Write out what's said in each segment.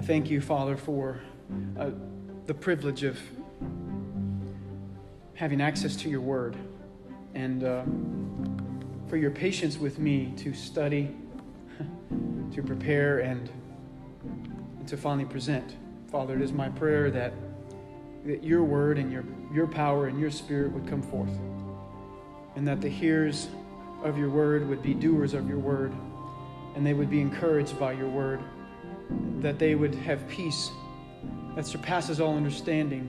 I thank you, Father, for uh, the privilege of having access to your word and uh, for your patience with me to study, to prepare, and, and to finally present. Father, it is my prayer that, that your word and your, your power and your spirit would come forth, and that the hearers of your word would be doers of your word, and they would be encouraged by your word that they would have peace that surpasses all understanding,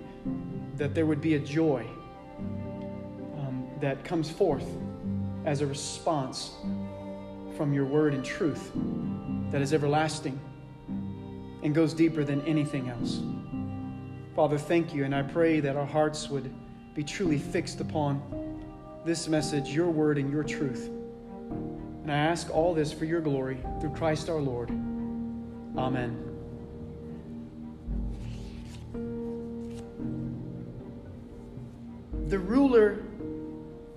that there would be a joy um, that comes forth as a response from your word and truth that is everlasting and goes deeper than anything else. Father, thank you, and I pray that our hearts would be truly fixed upon this message, your word, and your truth. And I ask all this for your glory through Christ our Lord. Amen. The ruler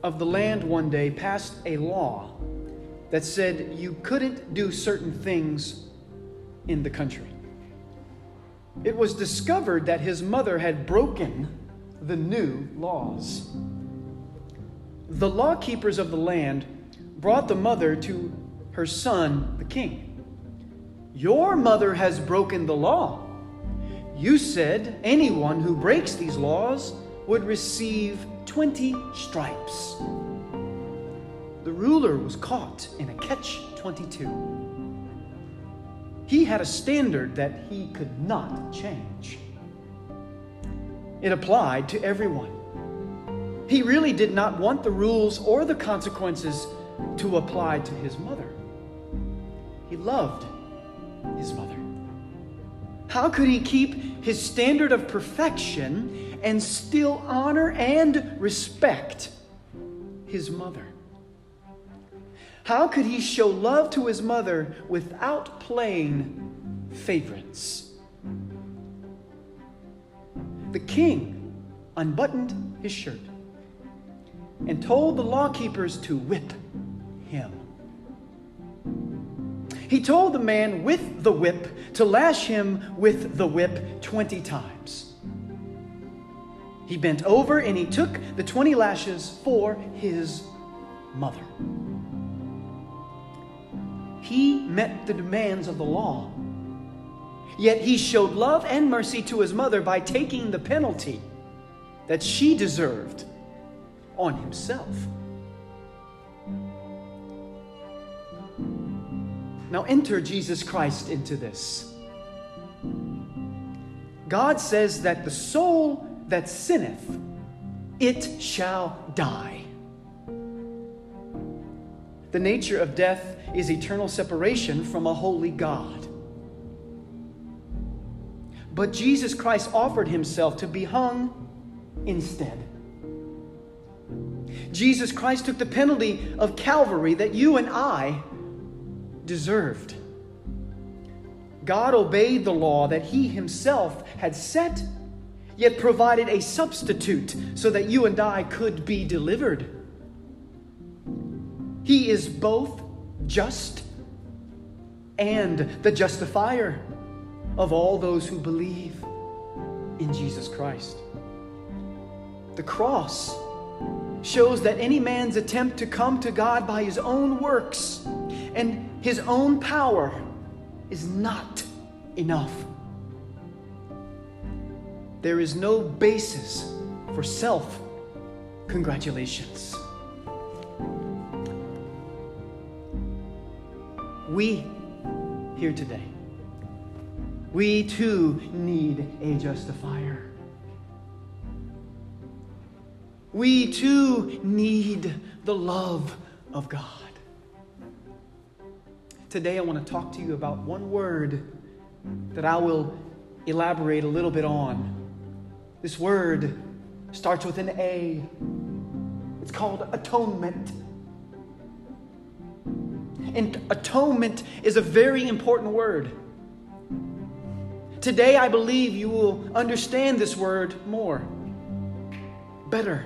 of the land one day passed a law that said you couldn't do certain things in the country. It was discovered that his mother had broken the new laws. The law keepers of the land brought the mother to her son, the king. Your mother has broken the law. You said anyone who breaks these laws would receive 20 stripes. The ruler was caught in a catch 22. He had a standard that he could not change. It applied to everyone. He really did not want the rules or the consequences to apply to his mother. He loved his mother? How could he keep his standard of perfection and still honor and respect his mother? How could he show love to his mother without playing favorites? The king unbuttoned his shirt and told the law keepers to whip He told the man with the whip to lash him with the whip 20 times. He bent over and he took the 20 lashes for his mother. He met the demands of the law. Yet he showed love and mercy to his mother by taking the penalty that she deserved on himself. Now enter Jesus Christ into this. God says that the soul that sinneth, it shall die. The nature of death is eternal separation from a holy God. But Jesus Christ offered himself to be hung instead. Jesus Christ took the penalty of Calvary that you and I deserved. God obeyed the law that he himself had set, yet provided a substitute so that you and I could be delivered. He is both just and the justifier of all those who believe in Jesus Christ. The cross shows that any man's attempt to come to God by his own works and his own power is not enough. There is no basis for self congratulations. We here today, we too need a justifier. We too need the love of God. Today, I want to talk to you about one word that I will elaborate a little bit on. This word starts with an A. It's called atonement. And atonement is a very important word. Today, I believe you will understand this word more, better.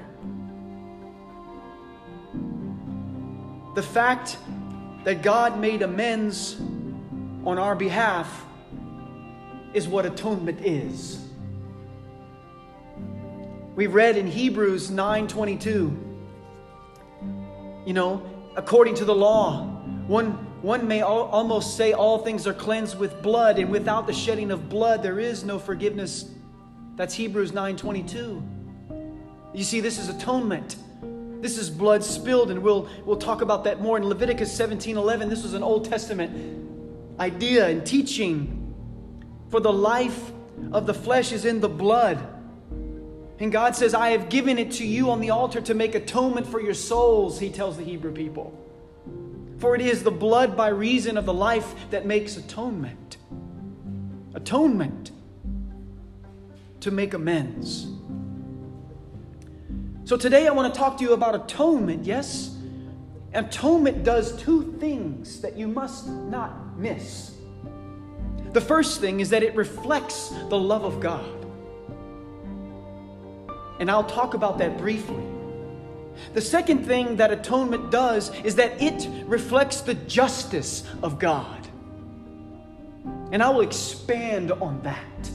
The fact that God made amends on our behalf is what atonement is. We read in Hebrews 9:22, you know, according to the law, one, one may al- almost say all things are cleansed with blood, and without the shedding of blood, there is no forgiveness. That's Hebrews 9:22. You see, this is atonement. This is blood spilled, and we'll, we'll talk about that more in Leviticus 17 11. This was an Old Testament idea and teaching. For the life of the flesh is in the blood. And God says, I have given it to you on the altar to make atonement for your souls, he tells the Hebrew people. For it is the blood by reason of the life that makes atonement. Atonement. To make amends. So today I want to talk to you about atonement, yes? Atonement does two things that you must not miss. The first thing is that it reflects the love of God. And I'll talk about that briefly. The second thing that atonement does is that it reflects the justice of God. And I will expand on that.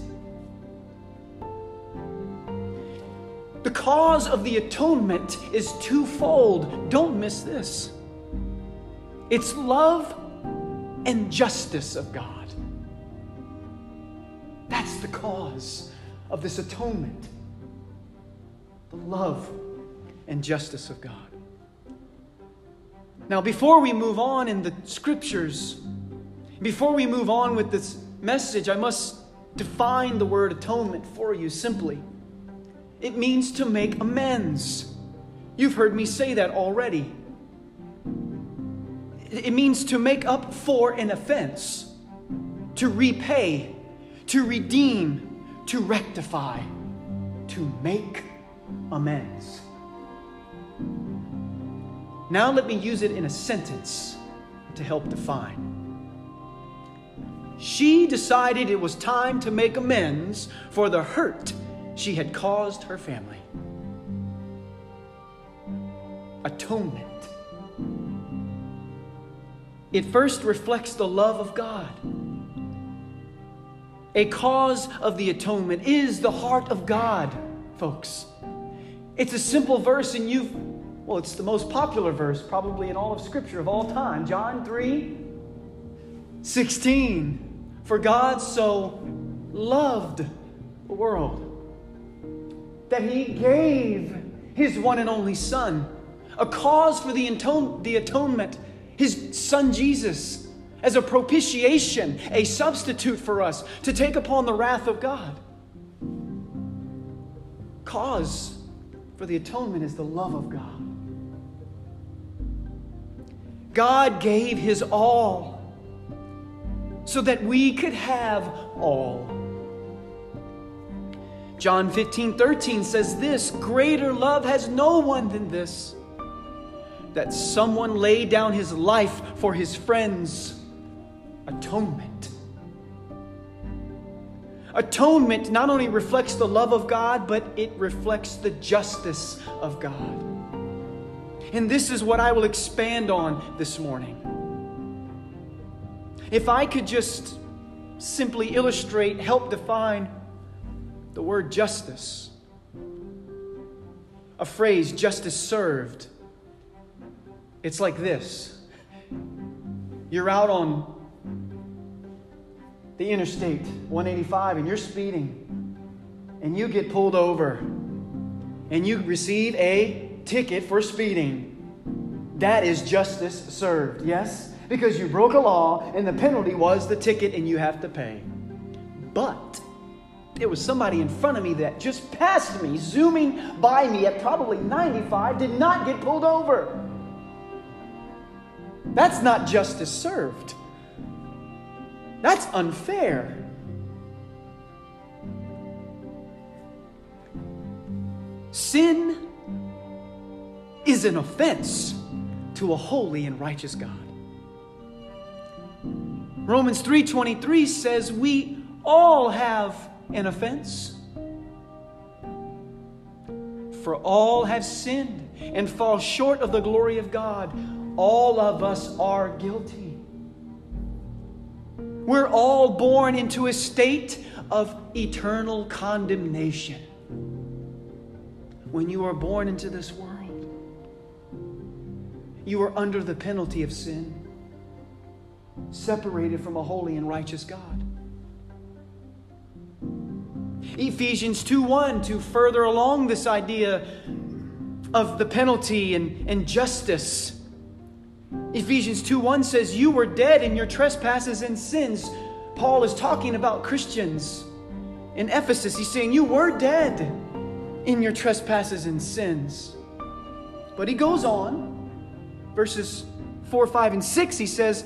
The cause of the atonement is twofold. Don't miss this it's love and justice of God. That's the cause of this atonement the love and justice of God. Now, before we move on in the scriptures, before we move on with this message, I must define the word atonement for you simply. It means to make amends. You've heard me say that already. It means to make up for an offense, to repay, to redeem, to rectify, to make amends. Now let me use it in a sentence to help define. She decided it was time to make amends for the hurt she had caused her family. Atonement. It first reflects the love of God. A cause of the atonement is the heart of God, folks. It's a simple verse, and you've, well, it's the most popular verse probably in all of Scripture of all time. John 3 16. For God so loved the world that he gave his one and only Son, a cause for the, the atonement, his Son Jesus, as a propitiation, a substitute for us to take upon the wrath of God. Cause for the atonement is the love of God. God gave his all so that we could have all. John 15, 13 says this Greater love has no one than this, that someone lay down his life for his friends. Atonement. Atonement not only reflects the love of God, but it reflects the justice of God. And this is what I will expand on this morning. If I could just simply illustrate, help define the word justice, a phrase, justice served. It's like this you're out on the interstate 185 and you're speeding and you get pulled over and you receive a ticket for speeding. That is justice served, yes? Because you broke a law and the penalty was the ticket and you have to pay. But there was somebody in front of me that just passed me, zooming by me at probably 95, did not get pulled over. That's not justice served. That's unfair. Sin is an offense to a holy and righteous God. Romans 3:23 says we all have an offense. For all have sinned and fall short of the glory of God. All of us are guilty. We're all born into a state of eternal condemnation. When you are born into this world, you are under the penalty of sin, separated from a holy and righteous God. Ephesians 2 1 to further along this idea of the penalty and, and justice. Ephesians 2 1 says, You were dead in your trespasses and sins. Paul is talking about Christians in Ephesus. He's saying, You were dead in your trespasses and sins. But he goes on, verses 4, 5, and 6, he says,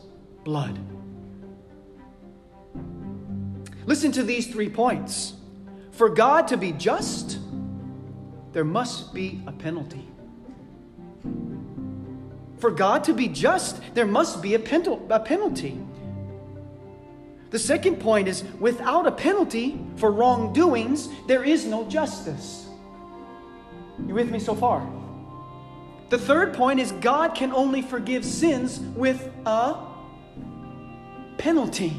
blood. Listen to these three points. For God to be just, there must be a penalty. For God to be just, there must be a, penalty. The second point is without a penalty for wrongdoings, there is no justice. You with me so far? The third point is God can only forgive sins with a penalty.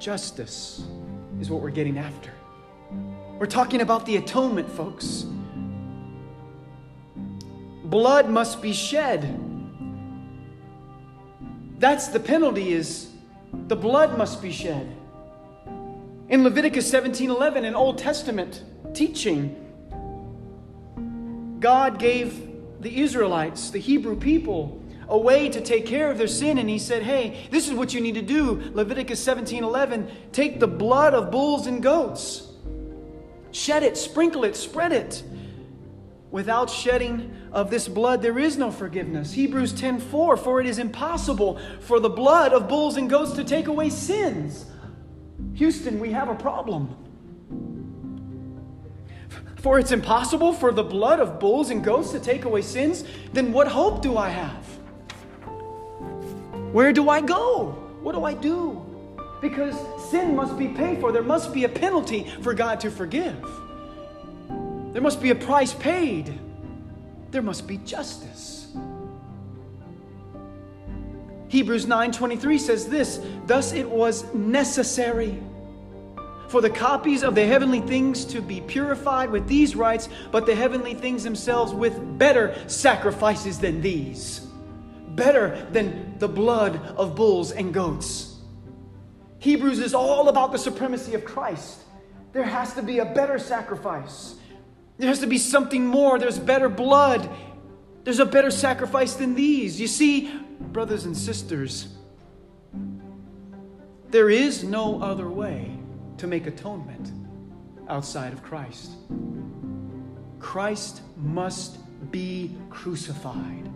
Justice is what we're getting after. We're talking about the atonement, folks. Blood must be shed. That's the penalty is the blood must be shed. In Leviticus 17:11 in Old Testament teaching, God gave the Israelites, the Hebrew people, a way to take care of their sin. And he said hey this is what you need to do. Leviticus 17 11 take the blood of bulls and goats. Shed it sprinkle it spread it. Without shedding of this blood there is no forgiveness. Hebrews 10 4 for it is impossible for the blood of bulls and goats to take away sins. Houston we have a problem. For it's impossible for the blood of bulls and goats to take away sins, then what hope do I have? Where do I go? What do I do? Because sin must be paid for. There must be a penalty for God to forgive. There must be a price paid. There must be justice. Hebrews 9:23 says this, thus it was necessary for the copies of the heavenly things to be purified with these rites, but the heavenly things themselves with better sacrifices than these better than the blood of bulls and goats. Hebrews is all about the supremacy of Christ. There has to be a better sacrifice. There has to be something more. There's better blood. There's a better sacrifice than these. You see, brothers and sisters, there is no other way to make atonement outside of Christ. Christ must be crucified.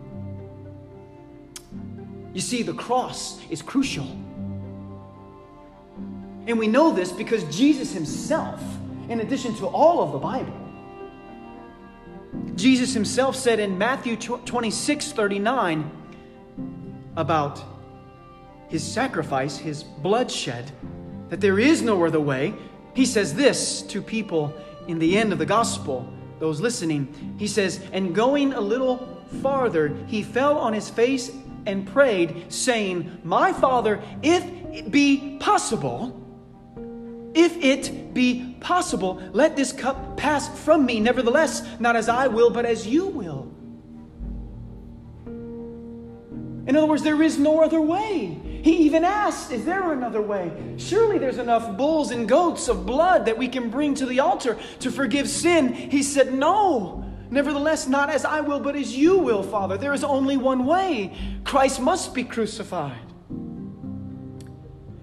You see, the cross is crucial. And we know this because Jesus himself, in addition to all of the Bible, Jesus himself said in Matthew 26 39 about his sacrifice, his bloodshed, that there is no other way. He says this to people in the end of the gospel, those listening. He says, And going a little farther, he fell on his face and prayed, saying, My Father, if it be possible, if it be possible, let this cup pass from me. Nevertheless, not as I will, but as you will. In other words, there is no other way. He even asked, Is there another way? Surely there's enough bulls and goats of blood that we can bring to the altar to forgive sin. He said, No. Nevertheless, not as I will, but as you will, Father. There is only one way. Christ must be crucified.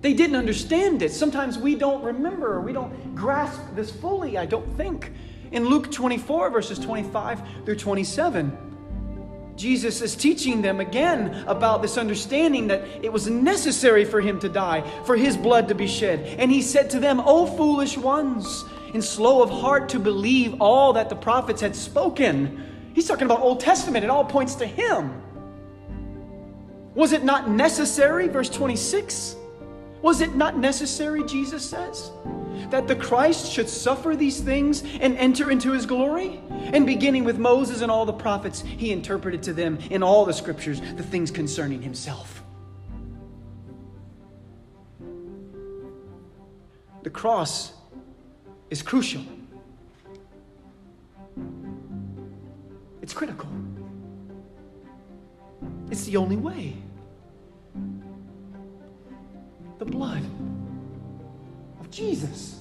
They didn't understand it. Sometimes we don't remember, we don't grasp this fully, I don't think. In Luke 24, verses 25 through 27, Jesus is teaching them again about this understanding that it was necessary for him to die, for his blood to be shed. And he said to them, O foolish ones, and slow of heart to believe all that the prophets had spoken. He's talking about Old Testament, it all points to him. Was it not necessary, verse 26? Was it not necessary, Jesus says, that the Christ should suffer these things and enter into his glory? And beginning with Moses and all the prophets, he interpreted to them in all the scriptures the things concerning himself. The cross is crucial, it's critical, it's the only way the blood of Jesus.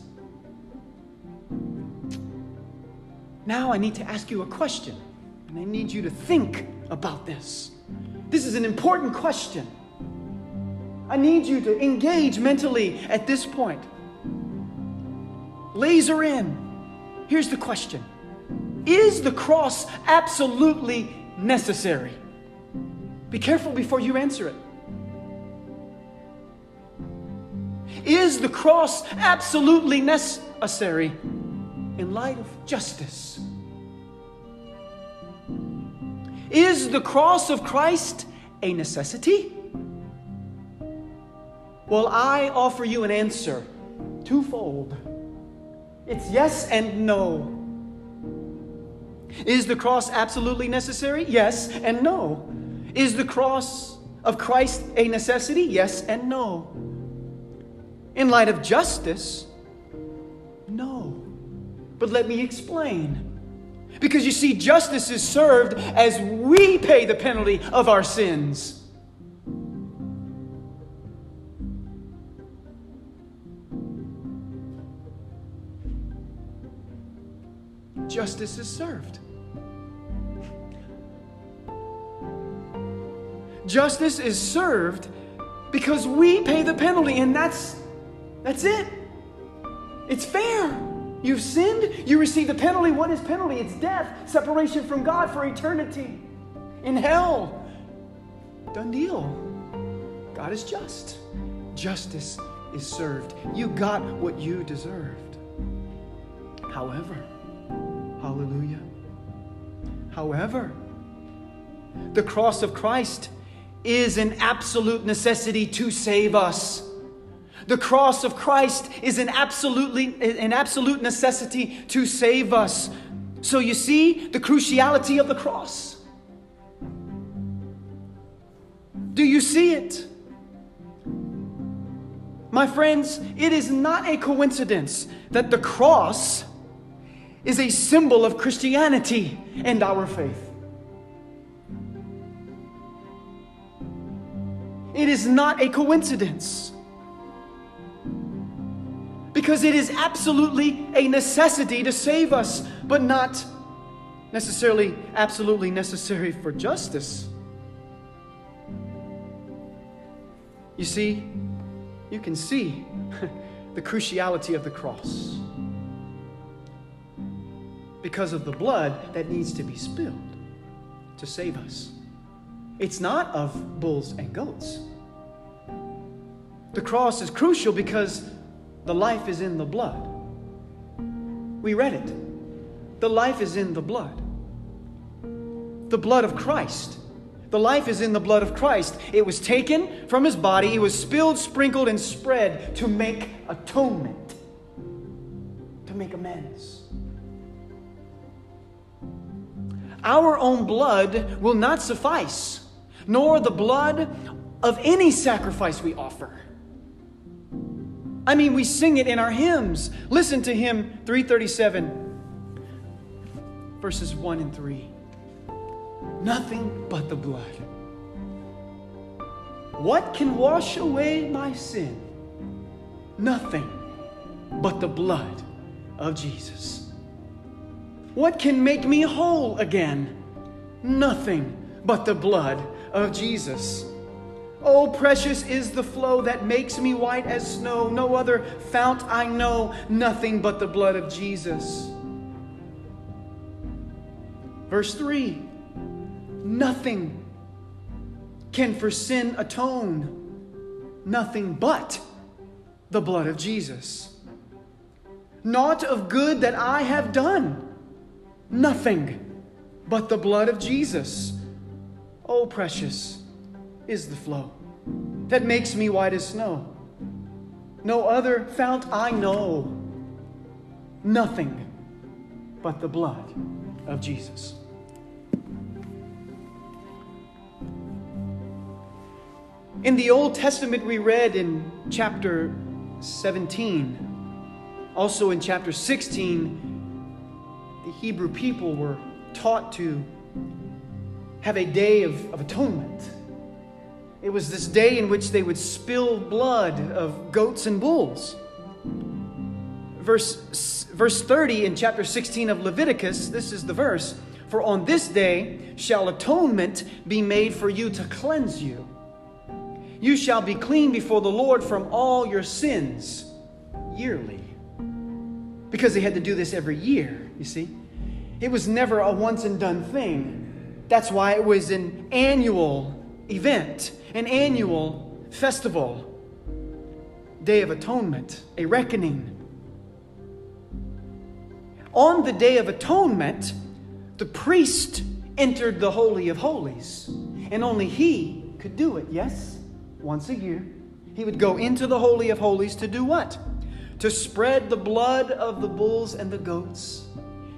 Now I need to ask you a question, and I need you to think about this. This is an important question. I need you to engage mentally at this point. Laser in. Here's the question Is the cross absolutely necessary? Be careful before you answer it. Is the cross absolutely necessary in light of justice? Is the cross of Christ a necessity? Well, I offer you an answer twofold. It's yes and no. Is the cross absolutely necessary? Yes and no. Is the cross of Christ a necessity? Yes and no. In light of justice? No. But let me explain. Because you see, justice is served as we pay the penalty of our sins. Justice is served. Justice is served because we pay the penalty, and that's that's it. It's fair. You've sinned, you receive the penalty. What is penalty? It's death, separation from God for eternity in hell. Done deal. God is just. Justice is served. You got what you deserved. However, hallelujah. However, the cross of Christ is an absolute necessity to save us. The cross of Christ is an absolutely an absolute necessity to save us. So you see the cruciality of the cross. Do you see it? My friends, it is not a coincidence that the cross is a symbol of Christianity and our faith. It is not a coincidence because it is absolutely a necessity to save us, but not necessarily absolutely necessary for justice. You see, you can see the cruciality of the cross because of the blood that needs to be spilled to save us. It's not of bulls and goats. The cross is crucial because the life is in the blood. We read it. The life is in the blood. The blood of Christ. The life is in the blood of Christ. It was taken from his body, it was spilled, sprinkled, and spread to make atonement, to make amends. Our own blood will not suffice, nor the blood of any sacrifice we offer. I mean, we sing it in our hymns. Listen to hymn 337, verses 1 and 3. Nothing but the blood. What can wash away my sin? Nothing but the blood of Jesus. What can make me whole again? Nothing but the blood of Jesus. Oh, precious is the flow that makes me white as snow. No other fount I know, nothing but the blood of Jesus. Verse 3 Nothing can for sin atone. Nothing but the blood of Jesus. Not of good that I have done. Nothing but the blood of Jesus. Oh, precious is the flow that makes me white as snow. No other fount I know. Nothing but the blood of Jesus. In the Old Testament, we read in chapter 17, also in chapter 16, the Hebrew people were taught to have a day of, of atonement. It was this day in which they would spill blood of goats and bulls. Verse, verse 30 in chapter 16 of Leviticus, this is the verse For on this day shall atonement be made for you to cleanse you. You shall be clean before the Lord from all your sins yearly. Because they had to do this every year, you see. It was never a once and done thing. That's why it was an annual event, an annual festival, Day of Atonement, a reckoning. On the Day of Atonement, the priest entered the Holy of Holies, and only he could do it, yes? once a year, he would go into the Holy of Holies to do what? To spread the blood of the bulls and the goats,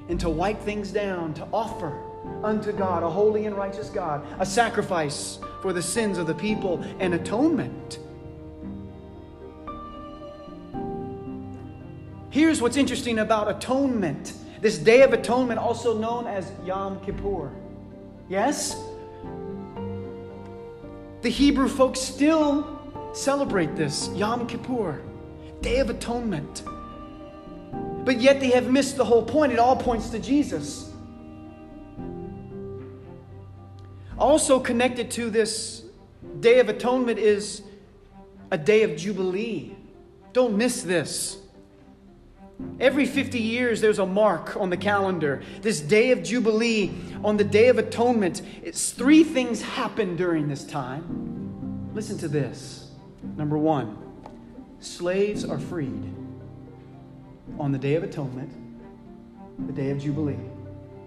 and to wipe things down, to offer unto God, a holy and righteous God, a sacrifice for the sins of the people and atonement. Here's what's interesting about atonement this day of atonement, also known as Yom Kippur. Yes? The Hebrew folks still celebrate this Yom Kippur, Day of Atonement. But yet they have missed the whole point. It all points to Jesus. Also connected to this Day of Atonement is a day of Jubilee. Don't miss this. Every 50 years, there's a mark on the calendar. This day of Jubilee, on the Day of Atonement, it's three things happen during this time. Listen to this. Number one, slaves are freed on the Day of Atonement, the Day of Jubilee,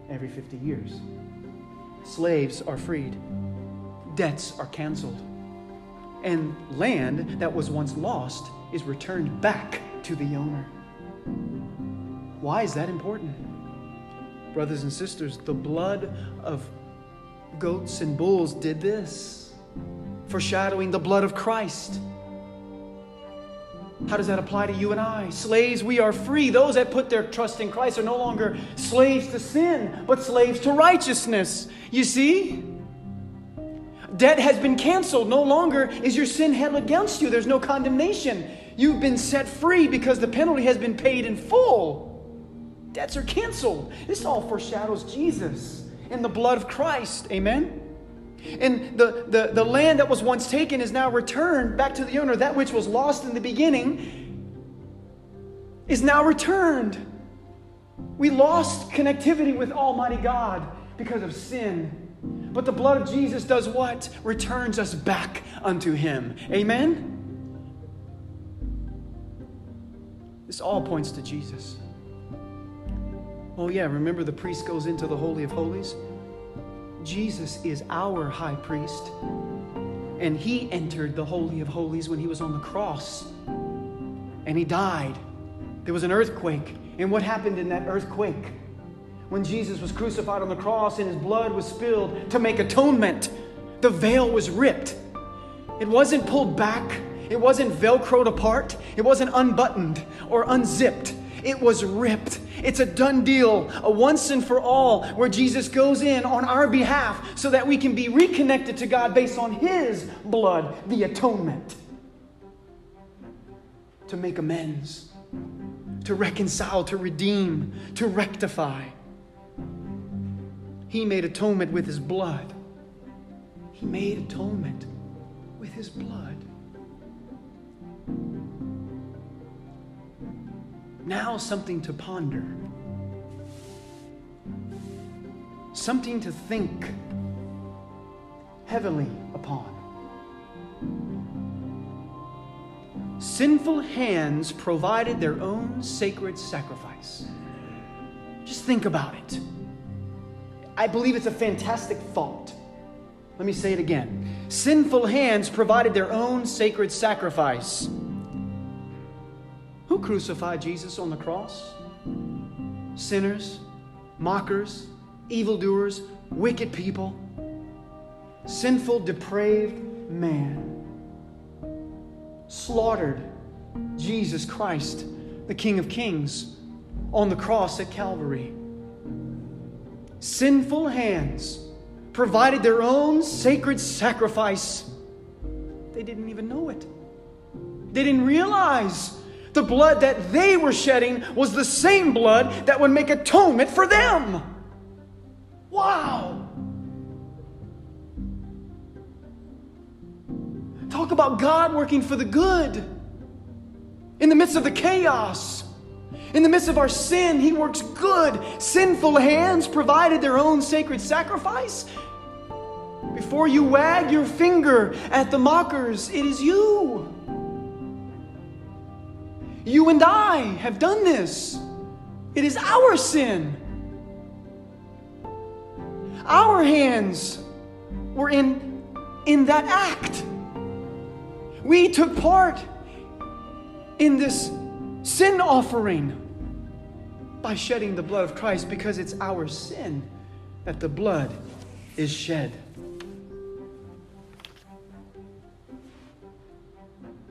every 50 years. Slaves are freed, debts are canceled, and land that was once lost is returned back to the owner. Why is that important? Brothers and sisters, the blood of goats and bulls did this, foreshadowing the blood of Christ. How does that apply to you and I? Slaves, we are free. Those that put their trust in Christ are no longer slaves to sin, but slaves to righteousness. You see? Debt has been canceled. No longer is your sin held against you. There's no condemnation. You've been set free because the penalty has been paid in full. Debts are canceled. This all foreshadows Jesus and the blood of Christ. Amen? And the, the, the land that was once taken is now returned back to the owner. That which was lost in the beginning is now returned. We lost connectivity with Almighty God because of sin. But the blood of Jesus does what? Returns us back unto Him. Amen? This all points to Jesus. Oh, yeah, remember the priest goes into the Holy of Holies? Jesus is our high priest. And he entered the Holy of Holies when he was on the cross. And he died. There was an earthquake. And what happened in that earthquake? When Jesus was crucified on the cross and his blood was spilled to make atonement, the veil was ripped. It wasn't pulled back, it wasn't velcroed apart, it wasn't unbuttoned or unzipped. It was ripped. It's a done deal, a once and for all, where Jesus goes in on our behalf so that we can be reconnected to God based on His blood, the atonement. To make amends, to reconcile, to redeem, to rectify. He made atonement with His blood. He made atonement with His blood. Now, something to ponder, something to think heavily upon. Sinful hands provided their own sacred sacrifice. Just think about it. I believe it's a fantastic thought. Let me say it again. Sinful hands provided their own sacred sacrifice. Crucified Jesus on the cross? Sinners, mockers, evildoers, wicked people, sinful, depraved man slaughtered Jesus Christ, the King of Kings, on the cross at Calvary. Sinful hands provided their own sacred sacrifice. They didn't even know it. They didn't realize the blood that they were shedding was the same blood that would make atonement for them. Wow! Talk about God working for the good. In the midst of the chaos, in the midst of our sin, He works good. Sinful hands provided their own sacred sacrifice. Before you wag your finger at the mockers, it is you. You and I have done this. It is our sin. Our hands were in, in that act. We took part in this sin offering by shedding the blood of Christ because it's our sin that the blood is shed.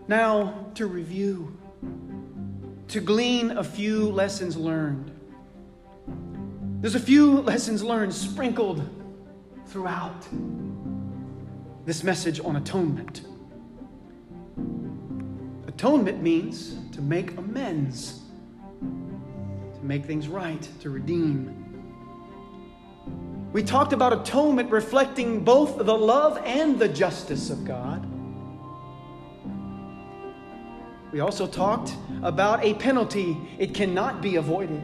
Now, to review, to glean a few lessons learned. There's a few lessons learned sprinkled throughout this message on atonement. Atonement means to make amends, to make things right, to redeem. We talked about atonement reflecting both the love and the justice of God. We also talked about a penalty, it cannot be avoided.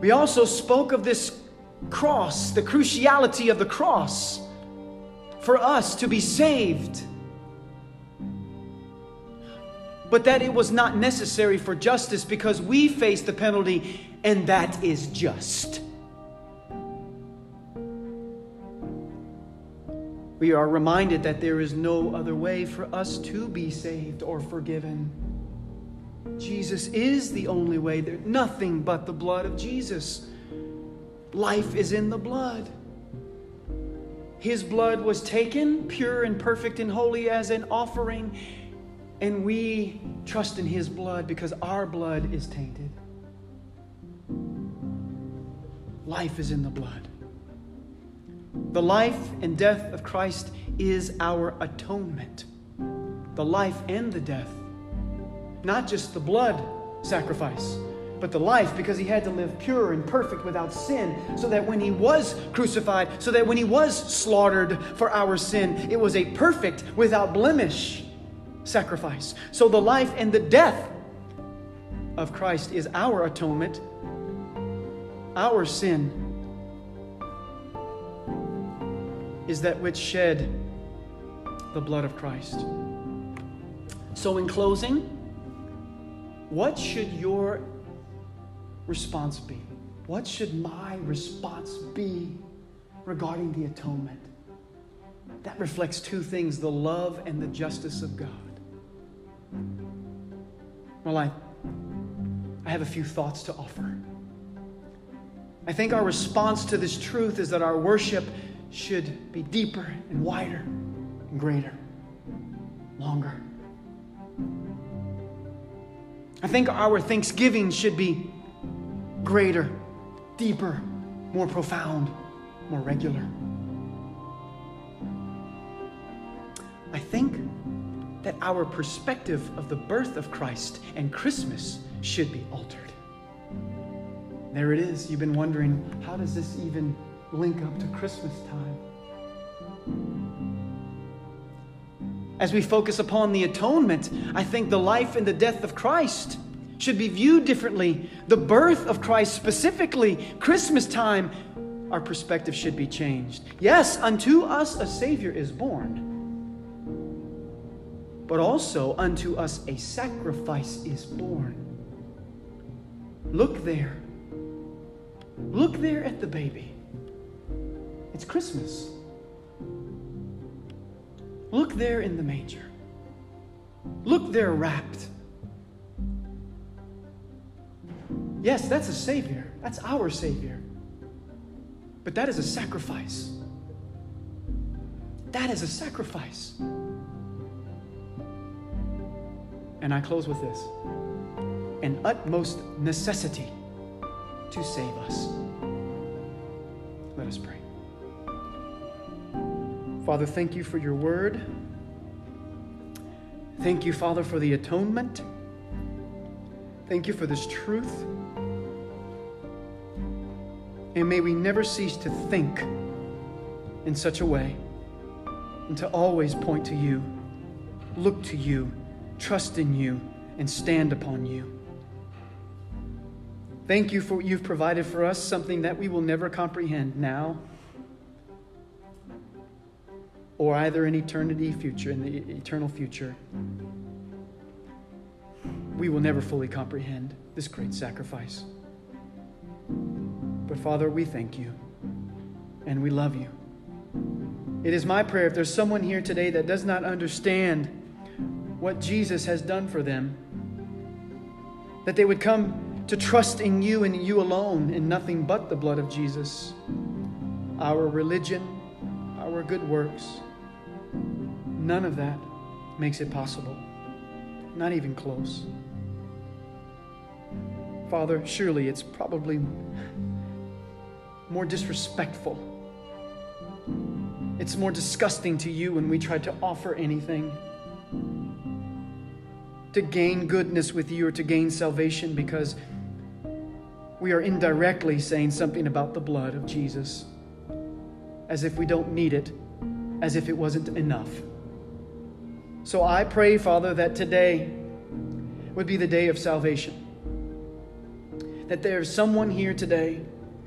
We also spoke of this cross, the cruciality of the cross for us to be saved but that it was not necessary for justice because we face the penalty, and that is just. We are reminded that there is no other way for us to be saved or forgiven. Jesus is the only way. There's nothing but the blood of Jesus. Life is in the blood. His blood was taken, pure and perfect and holy, as an offering and we trust in His blood because our blood is tainted. Life is in the blood. The life and death of Christ is our atonement. The life and the death. Not just the blood sacrifice, but the life because he had to live pure and perfect without sin, so that when he was crucified, so that when he was slaughtered for our sin, it was a perfect, without blemish sacrifice. So the life and the death of Christ is our atonement, our sin is that which shed the blood of Christ. So, in closing, what should your response be? What should my response be regarding the atonement? That reflects two things the love and the justice of God. Well, I, I have a few thoughts to offer. I think our response to this truth is that our worship should be deeper and wider and greater, longer. I think our thanksgiving should be greater, deeper, more profound, more regular. I think that our perspective of the birth of Christ and Christmas should be altered. There it is. You've been wondering, how does this even link up to Christmas time? As we focus upon the atonement, I think the life and the death of Christ should be viewed differently. The birth of Christ, specifically, Christmas time, our perspective should be changed. Yes, unto us a Savior is born, but also unto us a sacrifice is born. Look there. Look there at the baby. It's Christmas. Look there in the manger. Look there wrapped. Yes, that's a Savior. That's our Savior. But that is a sacrifice. That is a sacrifice. And I close with this an utmost necessity to save us. Father, thank you for your word. Thank you, Father, for the atonement. Thank you for this truth. And may we never cease to think in such a way and to always point to you, look to you, trust in you, and stand upon you. Thank you for what you've provided for us, something that we will never comprehend now or either in eternity future, in the eternal future. We will never fully comprehend this great sacrifice. But Father, we thank you and we love you. It is my prayer if there's someone here today that does not understand what Jesus has done for them, that they would come to trust in you and you alone, in nothing but the blood of Jesus. Our religion, our good works, none of that makes it possible. Not even close. Father, surely it's probably more disrespectful. It's more disgusting to you when we try to offer anything to gain goodness with you or to gain salvation because we are indirectly saying something about the blood of Jesus as if we don't need it, as if it wasn't enough. So I pray, Father, that today would be the day of salvation. That there's someone here today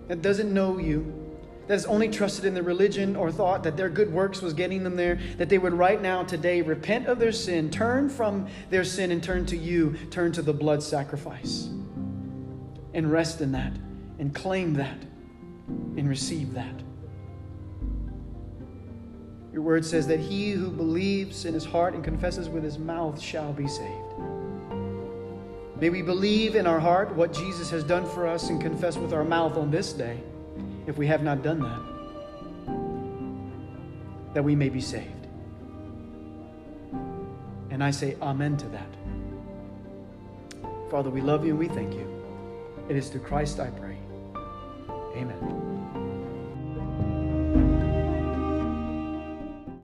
that doesn't know you, that has only trusted in the religion or thought that their good works was getting them there, that they would right now, today, repent of their sin, turn from their sin, and turn to you, turn to the blood sacrifice, and rest in that, and claim that, and receive that. Your word says that he who believes in his heart and confesses with his mouth shall be saved. May we believe in our heart what Jesus has done for us and confess with our mouth on this day, if we have not done that, that we may be saved. And I say amen to that. Father, we love you and we thank you. It is through Christ I pray. Amen.